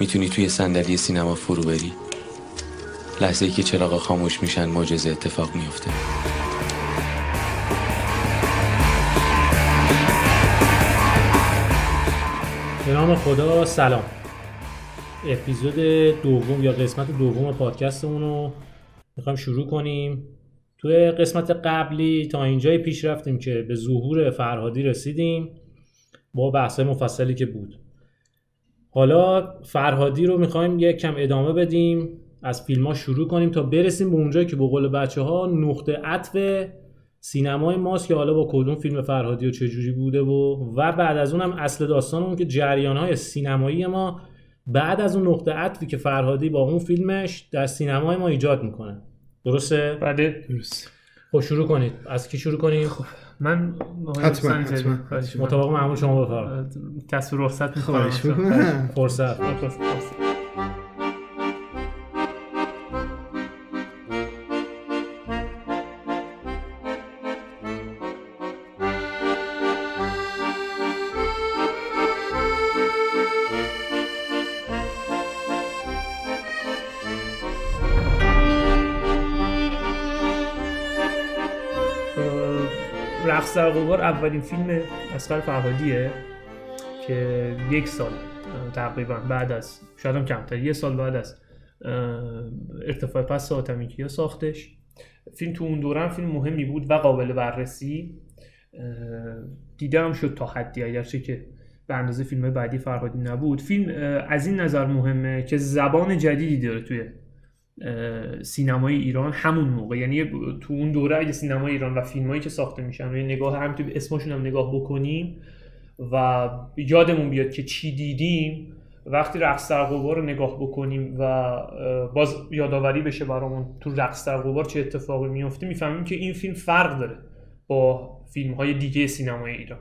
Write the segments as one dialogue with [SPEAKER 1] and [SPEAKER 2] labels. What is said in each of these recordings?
[SPEAKER 1] می‌تونی توی صندلی سینما فرو بری؟ لحظه ای که چراغا خاموش میشن معجزه اتفاق میفته
[SPEAKER 2] به نام خدا سلام. اپیزود دوم یا قسمت دوم پادکستمون رو می‌خوایم شروع کنیم. توی قسمت قبلی تا اینجای پیش رفتیم که به ظهور فرهادی رسیدیم با بحث مفصلی که بود. حالا فرهادی رو می‌خوایم یک کم ادامه بدیم از فیلم ها شروع کنیم تا برسیم به اونجایی که به قول بچه ها نقطه عطف سینمای ماست که حالا با کدوم فیلم فرهادی و چجوری بوده و و بعد از اونم اصل داستانمون که جریان های سینمایی ما بعد از اون نقطه عطفی که فرهادی با اون فیلمش در سینمای ما ایجاد می‌کنه. درسته؟
[SPEAKER 3] بله.
[SPEAKER 4] درست
[SPEAKER 2] خب شروع کنید. از کی شروع کنیم؟
[SPEAKER 3] من
[SPEAKER 4] حتما، حتما.
[SPEAKER 2] مطابق معمول شما بفرمایید.
[SPEAKER 3] کسب رخصت می‌خوام.
[SPEAKER 2] فرصت.
[SPEAKER 3] رقص در غبار اولین فیلم اسقر فرهادیه که یک سال تقریبا بعد از شاید هم کمتر یه سال بعد از ارتفاع پس آتمیکیا ساختش. فیلم تو اون دوران فیلم مهمی بود و قابل بررسی. هم شد تا حدی اگرچه که به اندازه فیلم بعدی فرهادی نبود. فیلم از این نظر مهمه که زبان جدیدی داره توی سینمای ایران همون موقع. یعنی تو اون دوره اگه سینمای ایران و فیلمایی که ساخته میشن روی نگاه هم تو اسمشون هم نگاه بکنیم و یادمون بیاد که چی دیدیم وقتی رقص در رو نگاه بکنیم و باز یادآوری بشه برامون تو رقص در چه اتفاقی میفته می‌فهمیم که این فیلم فرق داره با فیلم های دیگه سینمای ایران.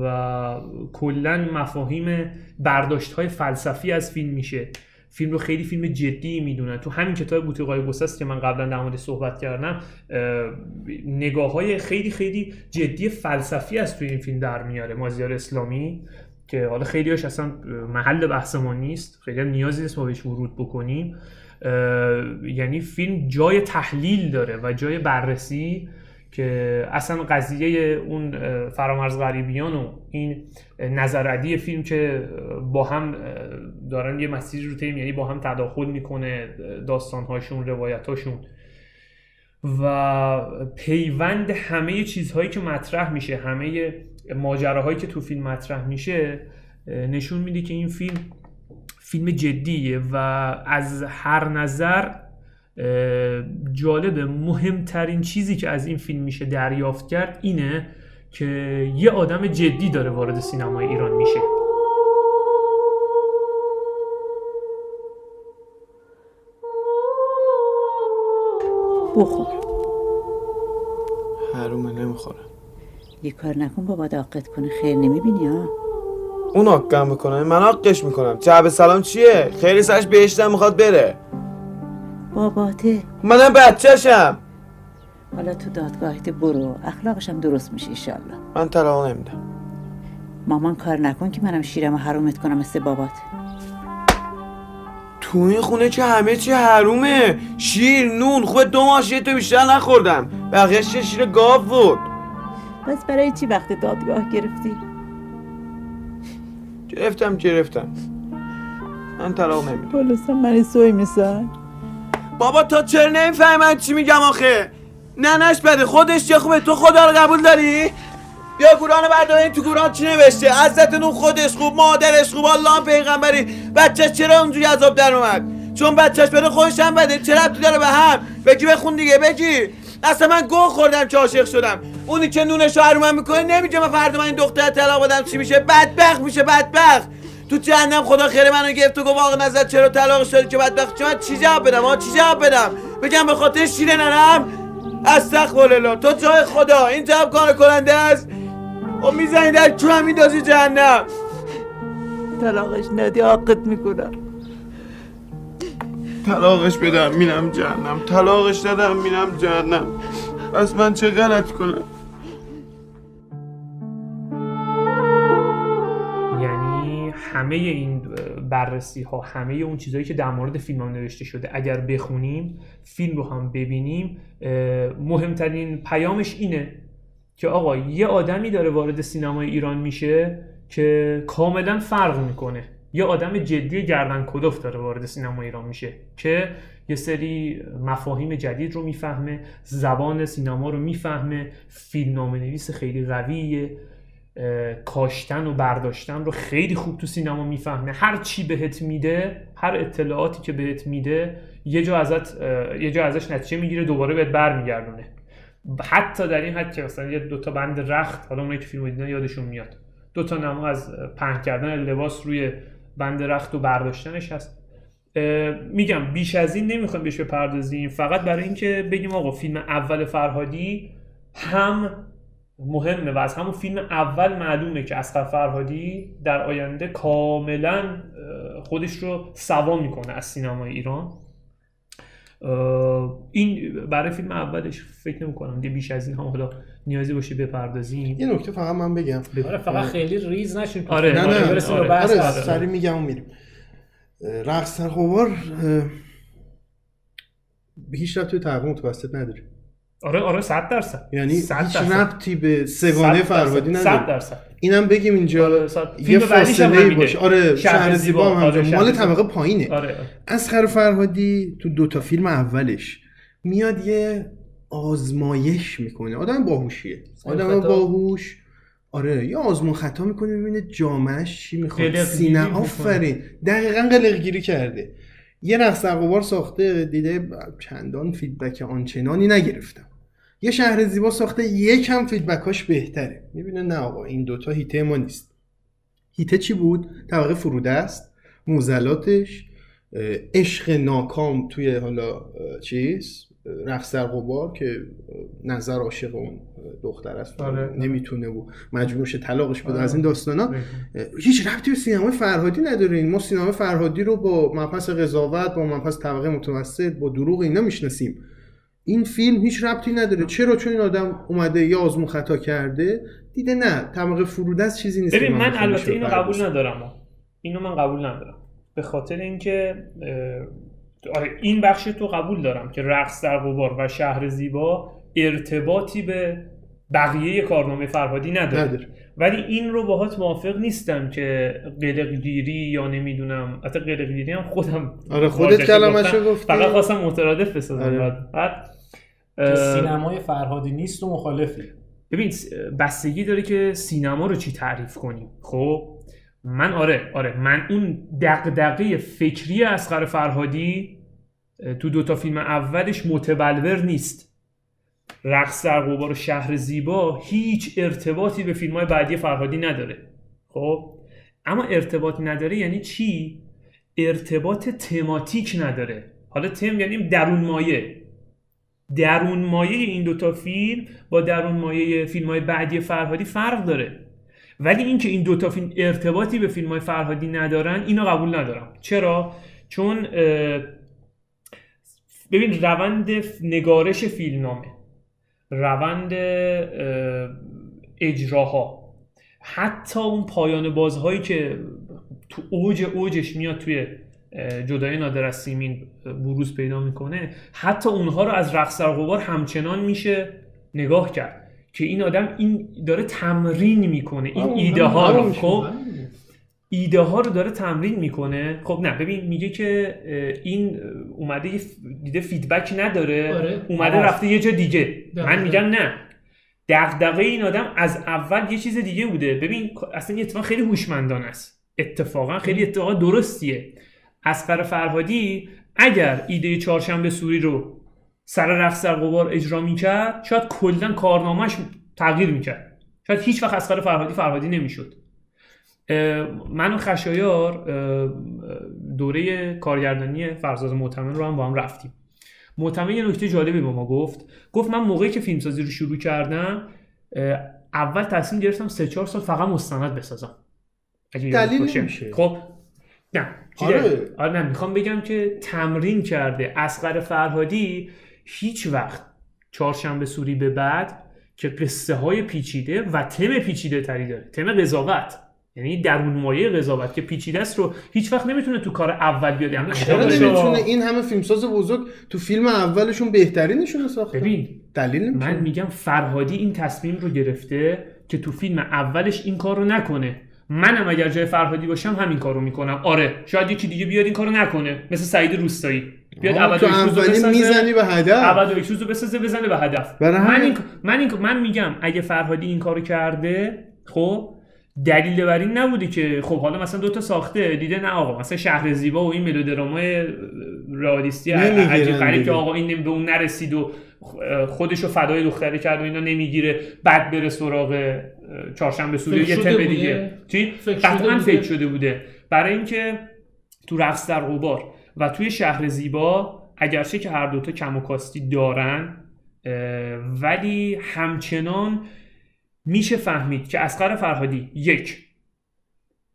[SPEAKER 3] و کلا مفاهیم برداشت های فلسفی از فیلم میشه. فیلم رو خیلی فیلم جدی می‌دونن. تو همین کتاب بوتقای گسست که من قبلا در مورد صحبت کردم نگاه های خیلی خیلی جدی فلسفی از توی این فیلم در میاره. مازیار اسلامی که حالا خیلی هاش اصلا محل بحث ما نیست خیلی نیازی نیست ما بهش ورود بکنیم. یعنی فیلم جای تحلیل داره و جای بررسی که اصلا قضیه اون فرامرز غریبیان و این نظردی فیلم که با هم دارن یه مسیری رو طی یعنی با هم تداخل می‌کنه داستانهاشون روایتاشون و پیوند همه چیزهایی که مطرح میشه همه ماجراهایی که تو فیلم مطرح میشه نشون میده که این فیلم فیلم جدیه و از هر نظر جالبه مهمترین چیزی که از این فیلم میشه دریافت کرد اینه که یه آدم جدی داره وارد سینمای ایران میشه.
[SPEAKER 5] بخور.
[SPEAKER 4] حرومه نمی‌خورم
[SPEAKER 5] یه کار نکن بابا عقد کنه. خیر نمی‌بینی ها؟
[SPEAKER 6] اون حقم می‌کنه. من حقش می‌کنم. جعب سلام چیه؟ خیلی سرش بهشتم می‌خواد بره.
[SPEAKER 5] باباته
[SPEAKER 6] منم بچهشم.
[SPEAKER 5] حالا تو دادگاهت برو. اخلاقشم درست میشه ایشالله.
[SPEAKER 6] من طلاق نمیدم.
[SPEAKER 5] مامان کار نکن که منم شیرم و حرومت کنم مثل بابات.
[SPEAKER 6] تو این خونه که همه چی حرومه. شیر نون خوبه دو ماه تو بیشتر نخوردم. بقیه چه شیر گاو بود.
[SPEAKER 5] پس برای چی وقت دادگاه گرفتی؟
[SPEAKER 6] گرفتم گرفتم. من طلاق نمیدم.
[SPEAKER 5] پولستان من سوی میسن.
[SPEAKER 6] بابا تا چرا نمی‌فهمی من چی میگم آخه؟ ننش بده خودش چه خوبه؟ تو خدا رو قبول داری؟ بیا قرآن بردارین تو قرآن چی نوشته؟ نوح خودش خوب مادرش خوب الله پیغمبری. بچهش چرا اونجوری عذاب در اومد؟ چون بچهش بده خودش هم بده. چرا تو داره به هم؟ بگی بخون دیگه بگی. اصلا من گوه خوردم که عاشق شدم. اونی که نونش رو حرومم می‌کنه نمیگه من فردا من این دختر طلاق بدم. چی میشه؟ بدبخت میشه بدبخت. تو جهنم خدا خیر منو گرفت و گفت آقا نظر چرا طلاق شدی که بدبخت چه من چی جواب بدم؟ آقا چی جواب بدم؟ بگم به خاطر شیر ننم؟ استغفر الله تو جای خدا. این جواب کار کننده است. و می‌زنی در چون میندازی جهنم؟
[SPEAKER 5] طلاقش ندی عاقت می‌کنم.
[SPEAKER 6] طلاقش بدم میرم جهنم. طلاقش ندم میرم جهنم. پس من چه غلط کنم؟
[SPEAKER 3] همه این بررسی ها همه اون چیزهایی که در مورد فیلم هم نوشته شده اگر بخونیم فیلم رو هم ببینیم مهمترین پیامش اینه که آقا یه آدمی داره وارد سینمای ایران میشه که کاملا فرق می‌کنه. یه آدم جدی گردن کلوف داره وارد سینما ایران میشه که یه سری مفاهیم جدید رو می‌فهمه زبان سینما رو می‌فهمه فیلمنامه نویس خیلی قویه. کاشتن و برداشتن رو خیلی خوب تو سینما می‌فهمه. هر چی بهت میده هر اطلاعاتی که بهت میده یه جا ازت یه جا ازش نتیجه می‌گیره دوباره بهت برمیگردونه. حتی در این حد که یه دوتا بند رخت حالا اونایی که فیلم دیدن یادشون میاد. دو تا نما از پهن کردن لباس روی بند رخت و برداشتنش هست. میگم بیش از این نمی‌خوایم بهش بپردازیم. فقط برای اینکه بگیم آقا فیلم اول فرهادی هم مهمه و از همون فیلم اول معلومه که اسقر فرهادی در آینده کاملا خودش رو سوا می‌کنه از سینمای ایران. این برای فیلم اولش فکر نمی کنم دیگه بیش از این هم حالا نیازی باشه بپردازیم.
[SPEAKER 4] یه نکته فقط من بگم.
[SPEAKER 2] آره فقط خیلی ریز نشین.
[SPEAKER 3] آره،.
[SPEAKER 4] نه نه
[SPEAKER 2] برسیم به
[SPEAKER 3] آره،
[SPEAKER 2] بحث
[SPEAKER 4] آره.
[SPEAKER 2] بعد.
[SPEAKER 4] سریع میگم و میریم. رقص در هیچ به تقویم متوسط نداره.
[SPEAKER 3] آره آره 100 درصد
[SPEAKER 4] یعنی
[SPEAKER 3] 100
[SPEAKER 4] هیچ
[SPEAKER 3] درصد.
[SPEAKER 4] ربطی به سگانه
[SPEAKER 3] 100
[SPEAKER 4] فرهادی. نداره
[SPEAKER 3] 100 درصد
[SPEAKER 4] اینم بگیم اینجا
[SPEAKER 3] آره،.
[SPEAKER 4] یه فاصله. باشه آره شهر زیبا هم
[SPEAKER 3] آره،
[SPEAKER 4] مال. طبقه پایینه
[SPEAKER 3] آره
[SPEAKER 4] اسخر فرهادی تو دوتا فیلم اولش میاد یه آزمایش می‌کنه آدم باهوشیه آدم. باهوش آره یه آزمون خطا می‌کنه ببینه جامعش چی می‌خواد سینه. آفرین دقیقا قلقگیری کرده یه غبار ساخته دیده چندان فیدبک آنچنانی نگرفتم یه شهر زیبا ساخته یکم فیدبکاش بهتره. می‌بینه نه آقا این دوتا هیته ما نیست. هیته چی بود؟ طبقه فروده است. موزلاتش عشق ناکام توی حالا چیز اه، رقص در غبار که نظر عاشق اون دختر است. و
[SPEAKER 3] آره.
[SPEAKER 4] نمی‌تونه و مجبور شه طلاقش بده
[SPEAKER 3] آره.
[SPEAKER 4] از این داستانا. اه، هیچ ربطی به سینمای فرهادی نداریم. ما سینما فرهادی رو با مبحث قضاوت با مبحث طبقه متوسط با دروغ اینا می‌شناسیم. این فیلم هیچ ربطی نداره. چرا چون این آدم اومده یه آزمون خطا کرده؟ دیده نه. طبقه فروده است چیزی نیست
[SPEAKER 3] ببین من البته اینو. قبول ندارم. اینو من قبول ندارم. به خاطر اینکه آره این بخش تو قبول دارم که رقص در غبار و شهر زیبا ارتباطی به بقیه کارنامه فرهادی نداره.
[SPEAKER 4] نداره.
[SPEAKER 3] ولی این رو باهات موافق نیستم که قلقگیری یا نمی‌دونم حتی قلقگیری هم خودم
[SPEAKER 4] آره خودت کلمه‌شو
[SPEAKER 3] گفتم.
[SPEAKER 4] گفتی.
[SPEAKER 3] فقط خواستم مترادف بسازم
[SPEAKER 4] آره.
[SPEAKER 3] بعد-
[SPEAKER 2] سینمای فرهادی نیست و مخالفی.
[SPEAKER 3] ببین بستگی داره که سینما رو چی تعریف کنیم. خب؟ من آره آره من اون دغدغه فکری اسقر فرهادی تو دوتا فیلم اولش متبلور نیست. رقص در غبار و شهر زیبا هیچ ارتباطی به فیلم های بعدی فرهادی نداره. خب؟ اما ارتباط نداره یعنی چی؟ ارتباط تماتیک نداره. حالا تم یعنی درون مایه. درون مایه این دوتا فیلم با درون مایه فیلم های بعدی فرهادی فرق داره ولی اینکه این دوتا فیلم ارتباطی به فیلم های فرهادی ندارن اینو قبول ندارم چرا؟ چون ببین روند نگارش فیلمنامه روند اه، اجراها حتی اون پایان بازهایی که تو اوج اوجش میاد توی جدای نادر از سیمین بروز پیدا می‌کنه حتی اونها رو از رقص در غبار همچنان میشه نگاه کرد که این آدم این داره تمرین می‌کنه این ایده ها رو خب؟ ایده ها رو داره تمرین می‌کنه. خب نه ببین میگه که این اومده دیده فیدبک نداره
[SPEAKER 7] آره.
[SPEAKER 3] اومده
[SPEAKER 2] آره.
[SPEAKER 3] رفته یه جا دیگه. من میگم نه. دغدغه این آدم از اول یه چیز دیگه بوده. ببین اصلا یه اتفاق خیلی هوشمندانه است. اتفاقا خیلی اتفاق درستیه. اسقر فرهادی اگر ایده چهارشنبه سوری رو سر رقص در غبار اجرا می‌کرد شاید کلا کارنامهش تغییر می‌کرد. شاید هیچ وقت اسقر فرهادی فرهادی نمی‌شد. من و خشایار دوره کارگردانی فرزاد معتمن رو هم با هم رفتیم. معتمن یه نکته جالبی به ما گفت. گفت من موقعی که فیلمسازی رو شروع کردم اول تصمیم گرفتم سه چهار سال فقط مستند بسازم.
[SPEAKER 4] دلیل. نمیشه.
[SPEAKER 3] خب نه
[SPEAKER 4] آره.
[SPEAKER 3] آره نه می‌خوام بگم که تمرین کرده اسقر فرهادی هیچ وقت چهارشنبه سوری به بعد که قصه های پیچیده و تم پیچیده تری داره. تم قضاوت. یعنی درون مایه قضاوت که پیچیده است رو هیچ وقت نمی‌تونه تو کار اول بیاد. یعنی
[SPEAKER 4] چرا
[SPEAKER 3] خودشو-
[SPEAKER 4] نمی‌تونه. این همه فیلمساز بزرگ تو فیلم اولشون بهترینشون رو ساختن
[SPEAKER 3] ببین
[SPEAKER 4] دلیل نمی‌تونه.
[SPEAKER 3] من میگم فرهادی این تصمیم رو گرفته که تو فیلم اولش این کار رو نکنه. منم اگر جای فرهادی باشم همین کار رو می‌کنم. آره شاید یکی دیگه بیاد این کار رو نکنه مثل سعید روستایی. بیاد ابد رو
[SPEAKER 4] می‌زنی به هدف.
[SPEAKER 3] ابد رو بسازه بزنه به هدف.
[SPEAKER 4] برای
[SPEAKER 3] من این من این من میگم اگه فرهادی این کارو کرده خب دلیل بر این نبوده که خب حالا مثلا دوتا ساخته دیده نه آقا مثلا شهر زیبا و این ملودرامای رئالیستی عجیب غریب. که آقا این نمی- به اون نرسید و خودش رو فدای دختره کرد و اینا نمی‌گیره بعد بره سراغ چهارشنبه سوری یه تم؟ دیگه چی قطعا
[SPEAKER 2] بوده؟
[SPEAKER 3] فکر شده بوده برای اینکه تو رقص در غبار و توی شهر زیبا اگرچه که هر دوتا کم و کاستی دارن ولی همچنان میشه فهمید که اسقر فرهادی یک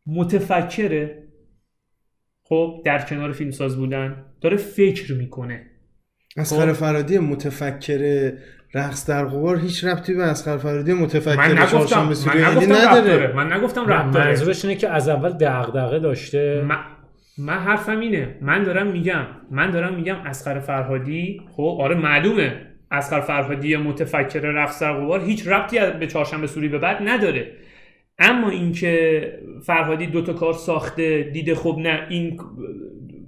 [SPEAKER 3] متفکره خب در کنار فیلمساز بودن داره فکر می‌کنه
[SPEAKER 4] اسخر
[SPEAKER 3] خب.
[SPEAKER 4] فرادی متفکر رقص در غبار هیچ ربطی به اسخر فرادی متفکر
[SPEAKER 3] من نگفتم من نگفتم
[SPEAKER 4] نداره.
[SPEAKER 3] داره من نگفتم ربط داره
[SPEAKER 2] منظورش اینه که از اول دغدغه داشته.
[SPEAKER 3] من, من حرفم اینه. من دارم میگم. من دارم میگم اسقر فرهادی خب آره معلومه. اسقر فرهادی متفکر رقص در غبار هیچ ربطی به چهارشنبه سوری به بعد نداره. اما اینکه فرهادی دوتا کار ساخته دیده خب نه این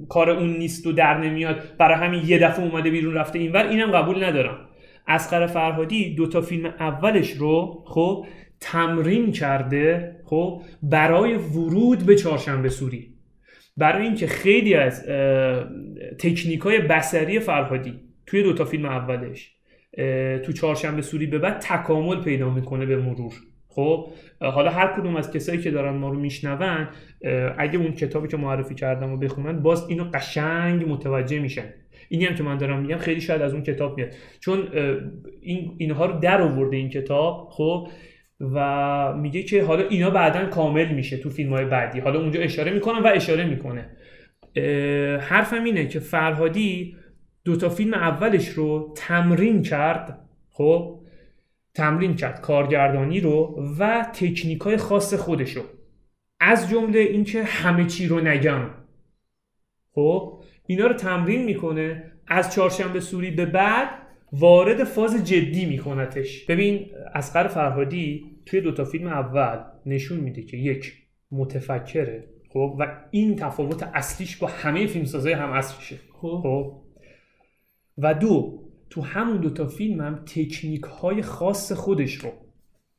[SPEAKER 3] کار اون نیست و در نمیاد برای همین یه دفعه اومده بیرون رفته اینور اینم قبول ندارم. اسقر فرهادی دوتا فیلم اولش رو خب تمرین کرده خب برای ورود به چهارشنبه سوری. برای اینکه خیلی از تکنیک های بسری فرهادی توی دوتا فیلم اولش تو چهارشنبه سوری به بعد تکامل پیدا می‌کنه به مرور. خب حالا هر کدوم از کسایی که دارن ما رو میشنون اگه اون کتابی که معرفی کردم و بخونن باز اینو قشنگ متوجه میشن. اینی هم که من دارم میگم خیلی شاید از اون کتاب میاد. چون این اینها رو در آورده این کتاب خب و میگه که حالا اینا بعدا کامل میشه تو فیلم های بعدی. حالا اونجا اشاره می‌کنم و اشاره می‌کنه. حرفم اینه که فرهادی دوتا فیلم اولش رو تمرین کرد خب تمرین کرد کارگردانی رو و تکنیک های خاص خودش رو. از جمله اینکه همه چی رو نگم. خب اینا رو تمرین می‌کنه. از چهارشنبه سوری به بعد وارد فاز جدی میکنتش. ببین اسقر فرهادی توی دوتا فیلم اول نشون میده که یک متفکره خب؟ و این تفاوت اصلیش با همه فیلمسازای هم اصلیشه. خب. و دو تو همون دوتا فیلم هم تکنیک های خاص خودش رو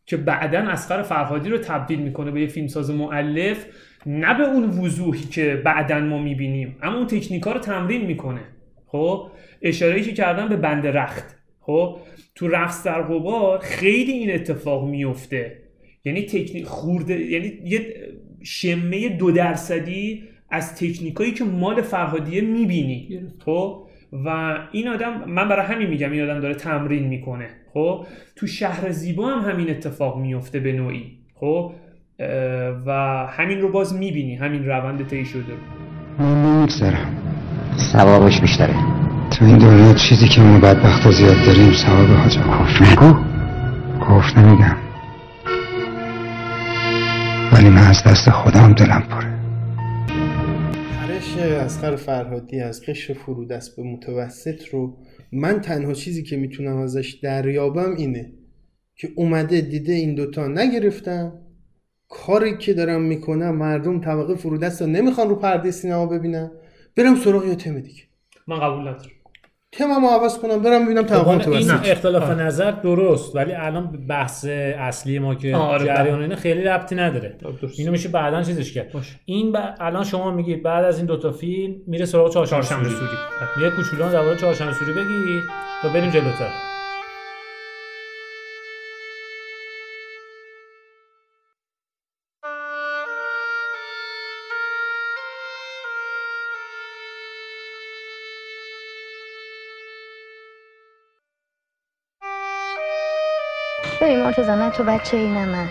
[SPEAKER 3] که بعدا اسقر فرهادی رو تبدیل می‌کنه به یه فیلمساز معلف نه به اون وضوحی که بعدا ما می‌بینیم اما اون تکنیک ها رو تمرین می‌کنه. خب؟ اشاره که کردم به بند رخت. خب؟ تو رقص در غبار خیلی این اتفاق میفته یعنی تکنیک خورده یعنی یه شمه دو درصدی از تکنیکایی که مال فرهادیه می‌بینی. خب؟ و این آدم من برای همین میگم این آدم داره تمرین می‌کنه. خب؟ تو شهر زیبا هم همین اتفاق میفته به نوعی. خب؟ و همین رو باز می‌بینی همین روند طی شده رو.
[SPEAKER 7] من نمیگذرم. ثوابش بیشتره. تو این دنیا چیزی که ما بدبخت زیاد داریم ثواب حاج کفر نگو. کفر نمیگم. ولی من از دست خودم دلم پره.
[SPEAKER 4] پرش اسقر فرهادی از قشر فرودست به متوسط رو. من تنها چیزی که می‌تونم ازش دریابم اینه که اومده دیده این دوتا نگرفتم. کاری که دارم می‌کنم مردم طبقه فرودست رو نمی‌خوان رو پرده سینما ببینن. برم سراغ یه تم دیگه.
[SPEAKER 3] من قبول ندارم.
[SPEAKER 4] تمامو عوض کنم برم ببینم طبقه
[SPEAKER 2] این اختلاف نظر درست ولی الان بحث اصلی ما که
[SPEAKER 3] آره،
[SPEAKER 2] جریان
[SPEAKER 3] بله.
[SPEAKER 2] اینا خیلی ربطی نداره.
[SPEAKER 3] درست.
[SPEAKER 2] اینو میشه بعدا چیزش کرد.
[SPEAKER 3] باشه.
[SPEAKER 2] این ب... الان شما میگید بعد از این دوتا فیلم میره سراغ چهارشنبه سوری.
[SPEAKER 3] سوری.
[SPEAKER 2] یه کوچولو درباره چهارشنبه سوری بگی تا بریم جلوتر.
[SPEAKER 8] ببین مرتضی نه تو بچه ای نه من.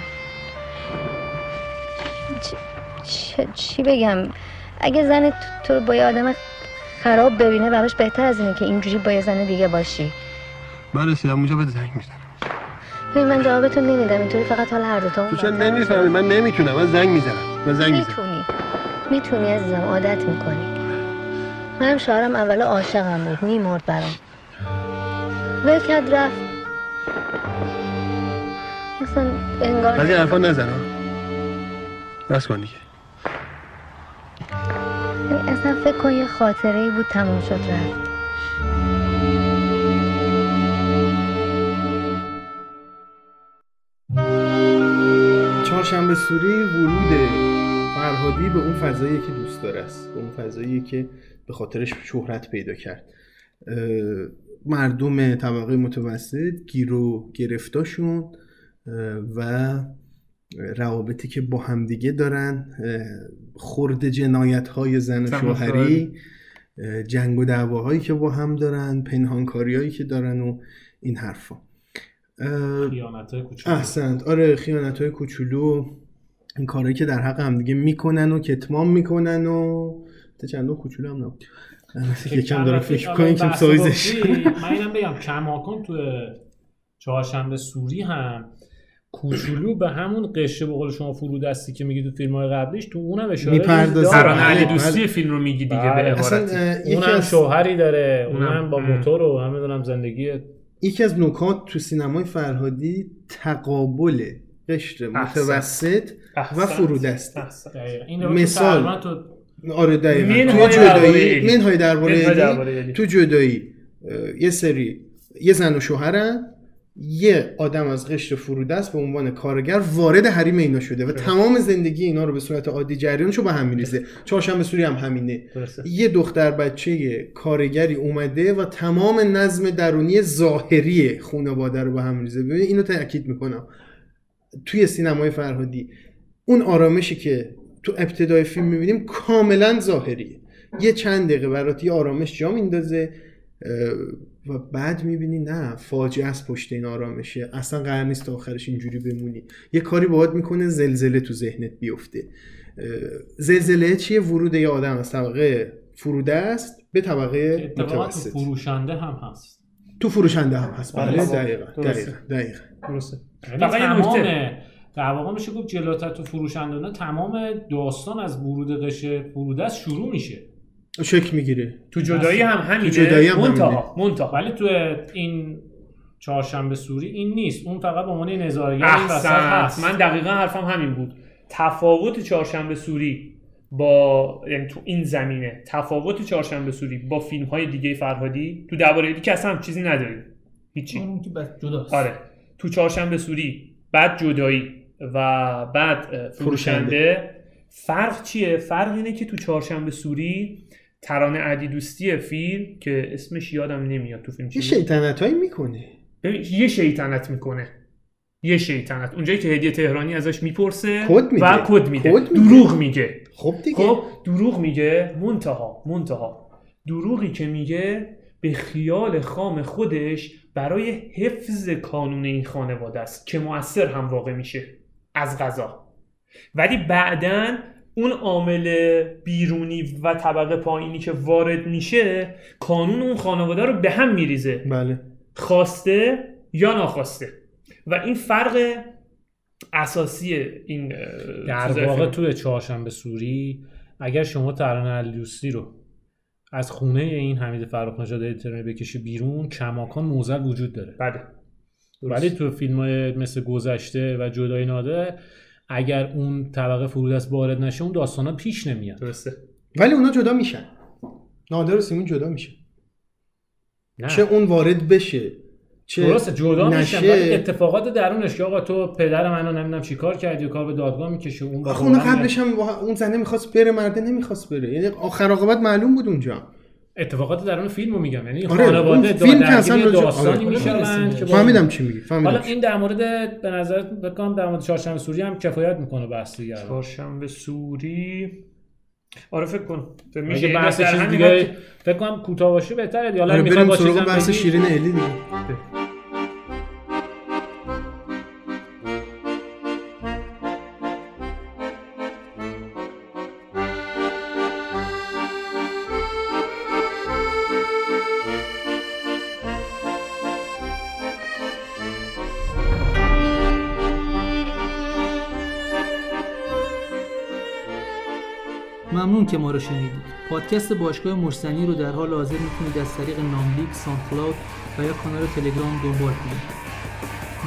[SPEAKER 8] چی, چی, چی بگم؟ اگه زن تو, تو رو با یه آدم خراب ببینه براش بهتر از اینه که اینجوری با یه زن دیگه باشی.
[SPEAKER 9] من رسیدم اونجا به زنگ می‌زنم.
[SPEAKER 8] ببین من جوابتون نمیدم اینطوری فقط حال هر دوتامون
[SPEAKER 9] تو
[SPEAKER 8] میشه.
[SPEAKER 9] نمی‌فهمی؟ من نمی‌تونم من زنگ می‌زنم من زنگ می‌زنم.
[SPEAKER 8] می‌تونی. می‌تونی عزیزم عادت می‌کنی. منم شوهرم اول عاشقم بود میمرد برام. ول کرد رفت. اصلا انگار
[SPEAKER 9] از این حرفا نزن ها. بس کن دیگه.
[SPEAKER 8] یعنی اصلا فکر کن یه خاطره ای بود تموم شد رفت.
[SPEAKER 4] چهارشنبه سوری ورود فرهادی به اون فضایی که دوست داره است به اون فضایی که به خاطرش شهرت پیدا کرد. مردم طبقه متوسط گیر و گرفتاشون و روابطی که با همدیگه دارن خرد جنایت های زن و شوهری جنگ و دعواهایی که با هم دارن پنهانکاری هایی که دارن و این حرفا.
[SPEAKER 2] خیانت های کوچولو.
[SPEAKER 4] احسنت. آره خیانت های کوچولو. این کارهایی که در حق هم دیگه می‌کنن و کتمان می‌کنن و تا چندان کوچولو هم نبود. یکم دارم فکر که
[SPEAKER 2] بحث
[SPEAKER 4] سایزش
[SPEAKER 2] من اینم بگم کماکن تو چهارشنبه سوری هم کوچولو به همون قشه به قول شما فرودستی که میگی تو فیلم های قبلیش تو اونم اشاره
[SPEAKER 4] می‌پردازه.
[SPEAKER 2] داره.
[SPEAKER 3] ترانه
[SPEAKER 4] بله،
[SPEAKER 3] علی
[SPEAKER 4] بله.
[SPEAKER 3] دوستی فیلم رو میگی دیگه
[SPEAKER 2] بله.
[SPEAKER 3] به
[SPEAKER 4] اصلا
[SPEAKER 3] عبارتی
[SPEAKER 2] اونم
[SPEAKER 4] از
[SPEAKER 2] شوهری داره اونم. با. موتور و همه دونم زندگی
[SPEAKER 4] یکی از نکات تو سینمای فرهادی تقابل قشر. متوسط و
[SPEAKER 3] احسنت.
[SPEAKER 4] فرودستی
[SPEAKER 3] احسنت.
[SPEAKER 2] دقیقا. این رو
[SPEAKER 4] مثال.
[SPEAKER 2] مثال تو
[SPEAKER 4] آره دقیقا
[SPEAKER 3] منهای
[SPEAKER 4] تو
[SPEAKER 3] درباره
[SPEAKER 4] جدایی. منهای درباره. تو جدایی یه سری یه زن و شوهرن یه آدم از قشر فرودست به عنوان کارگر وارد حریم اینا شده و تمام زندگی اینا رو به صورت عادی جریانشو به هم میریزه. چهارشنبه سوری هم همینه. یه دختر بچه کارگری اومده و تمام نظم درونی ظاهری خانواده رو به هم میریزه. ببین اینو تاکید می‌کنم. توی سینمای فرهادی اون آرامشی که تو ابتدای فیلم می‌بینیم کاملا ظاهریه. یه چند دقیقه برات یه آرامش جا میندازه. و بعد می‌بینی نه فاجعه از پشت این آرامشه. اصلا قرار نیست تا آخرش اینجوری بمونی. یه کاری باهات می‌کنه زلزله تو ذهنت بیفته. زلزله چیه؟ ورود یه آدم از طبقه فروده است به طبقه
[SPEAKER 2] اتفاقا تو
[SPEAKER 4] متوسط.
[SPEAKER 2] فروشنده هم هست.
[SPEAKER 4] تو فروشنده هم هست. بله. دقیقا. دقیقا دقیقا.
[SPEAKER 3] درسته.
[SPEAKER 2] یعنی. در واقع میشه گفت جلوتر تو فروشنده نه تمام داستان از ورود قشه فرودست شروع میشه.
[SPEAKER 4] شک می‌گیره.
[SPEAKER 3] تو جدایی هم همینه؟
[SPEAKER 4] تو جدایی هم
[SPEAKER 3] منتها منتها.
[SPEAKER 2] ولی تو این چهارشنبه سوری این نیست. اون فقط به عنوان نظارگر هست.
[SPEAKER 3] من دقیقا حرفم همین بود. تفاوت چهارشنبه سوری با یعنی تو این زمینه تفاوت چهارشنبه سوری با فیلم های دیگه فرهادی تو درباره که اصلا هم چیزی نداریم. هیچی.
[SPEAKER 2] اون که بس جداست.
[SPEAKER 3] آره. تو چهارشنبه سوری بعد جدایی و بعد فروشنده. فرق چیه؟ فرق اینه که تو چهارشنبه سوری ترانه عدی دوستی فیلم که اسمش یادم نمیاد تو فیلم
[SPEAKER 4] یه. شیطنت هایی می‌کنه
[SPEAKER 3] یه شیطنت می‌کنه. یه شیطنت. اونجایی که هدیه تهرانی ازش می‌پرسه
[SPEAKER 4] کد میده.
[SPEAKER 3] و کد میده.
[SPEAKER 4] کد.
[SPEAKER 3] دروغ میگه.
[SPEAKER 4] خب دیگه.
[SPEAKER 3] خب دروغ میگه. منتها منتها. دروغی که میگه به خیال خام خودش برای حفظ کانون این خانواده است که مؤثر هم واقع میشه. از غذا. ولی بعدا اون عامل بیرونی و طبقه پایینی که وارد میشه کانون اون خانواده رو به هم میریزه.
[SPEAKER 4] بله.
[SPEAKER 3] خواسته یا ناخواسته. و این فرق اساسی این
[SPEAKER 2] در واقع. توی چهارشنبه سوری اگر شما ترانه علیدوستی رو از خونه این حمید فرخ نژاد اینطور بکشی بیرون کماکان معضل وجود داره.
[SPEAKER 3] بله.
[SPEAKER 2] ولی تو فیلم های مثل گذشته و جدایی نادر اگر اون طبقه فرودست وارد نشه اون داستان ها پیش نمیاد.
[SPEAKER 3] درسته.
[SPEAKER 4] ولی اونا جدا میشن. نادر و سیمون جدا میشن
[SPEAKER 2] نه.
[SPEAKER 4] چه اون وارد بشه چه
[SPEAKER 2] درسته جدا میشن.
[SPEAKER 4] نشه.
[SPEAKER 2] ولی اتفاقات درونش که آقا تو پدر منو نمی‌دونم چیکار کردی و کار به دادگاه می‌کشه اون
[SPEAKER 4] آخه
[SPEAKER 2] دوران
[SPEAKER 4] قبلش هم اون زنه می‌خواست بره مرده نمی‌خواست بره. یعنی آخر عاقبت معلوم بود اونجا.
[SPEAKER 2] اتفاقات درون فیلم رو میگم. یعنی
[SPEAKER 4] آره،
[SPEAKER 2] خانواده
[SPEAKER 4] فیلم که اصلا
[SPEAKER 2] داستانی
[SPEAKER 4] آره.
[SPEAKER 2] میشن که با-
[SPEAKER 4] فهمیدم چی میگی فهمیدم
[SPEAKER 2] حالا. این در مورد به نظر بکنم در مورد چهارشنبه سوری هم کفایت می‌کنه بحث دیگه
[SPEAKER 3] چهارشنبه سوری؟ آره فکر کن. میشه
[SPEAKER 2] بحث چیز دیگه فکر کنم کوتاه باشه بهتره. دیگه حالا
[SPEAKER 4] آره بریم
[SPEAKER 2] با
[SPEAKER 4] سراغ بحث؟ شیرین الی دیگه.
[SPEAKER 10] که ما رو شنیدید. پادکست باشگاه مرسنی رو در حال حاضر می‌تونید از طریق ناملیک ساندکلاود و یا کانال تلگرام دنبال کنید.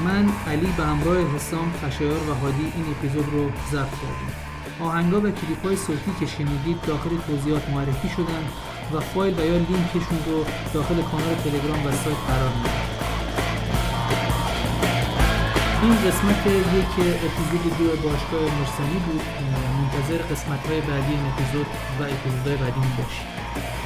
[SPEAKER 10] من علی به همراه حسام خشایار و هادی این اپیزود رو ضبط کردیم. آهنگا و کلیپ های صوتی که شنیدید داخل توضیحات معرفی شدن و فایل و یا لینکشون رو داخل کانال تلگرام و سایت قرار میدم این قسمت یک اپیزود دو باشگاه مرسنی بود. منتظر قسمت های بعدی این اپیزود و اپیزودهای بعدی باشید.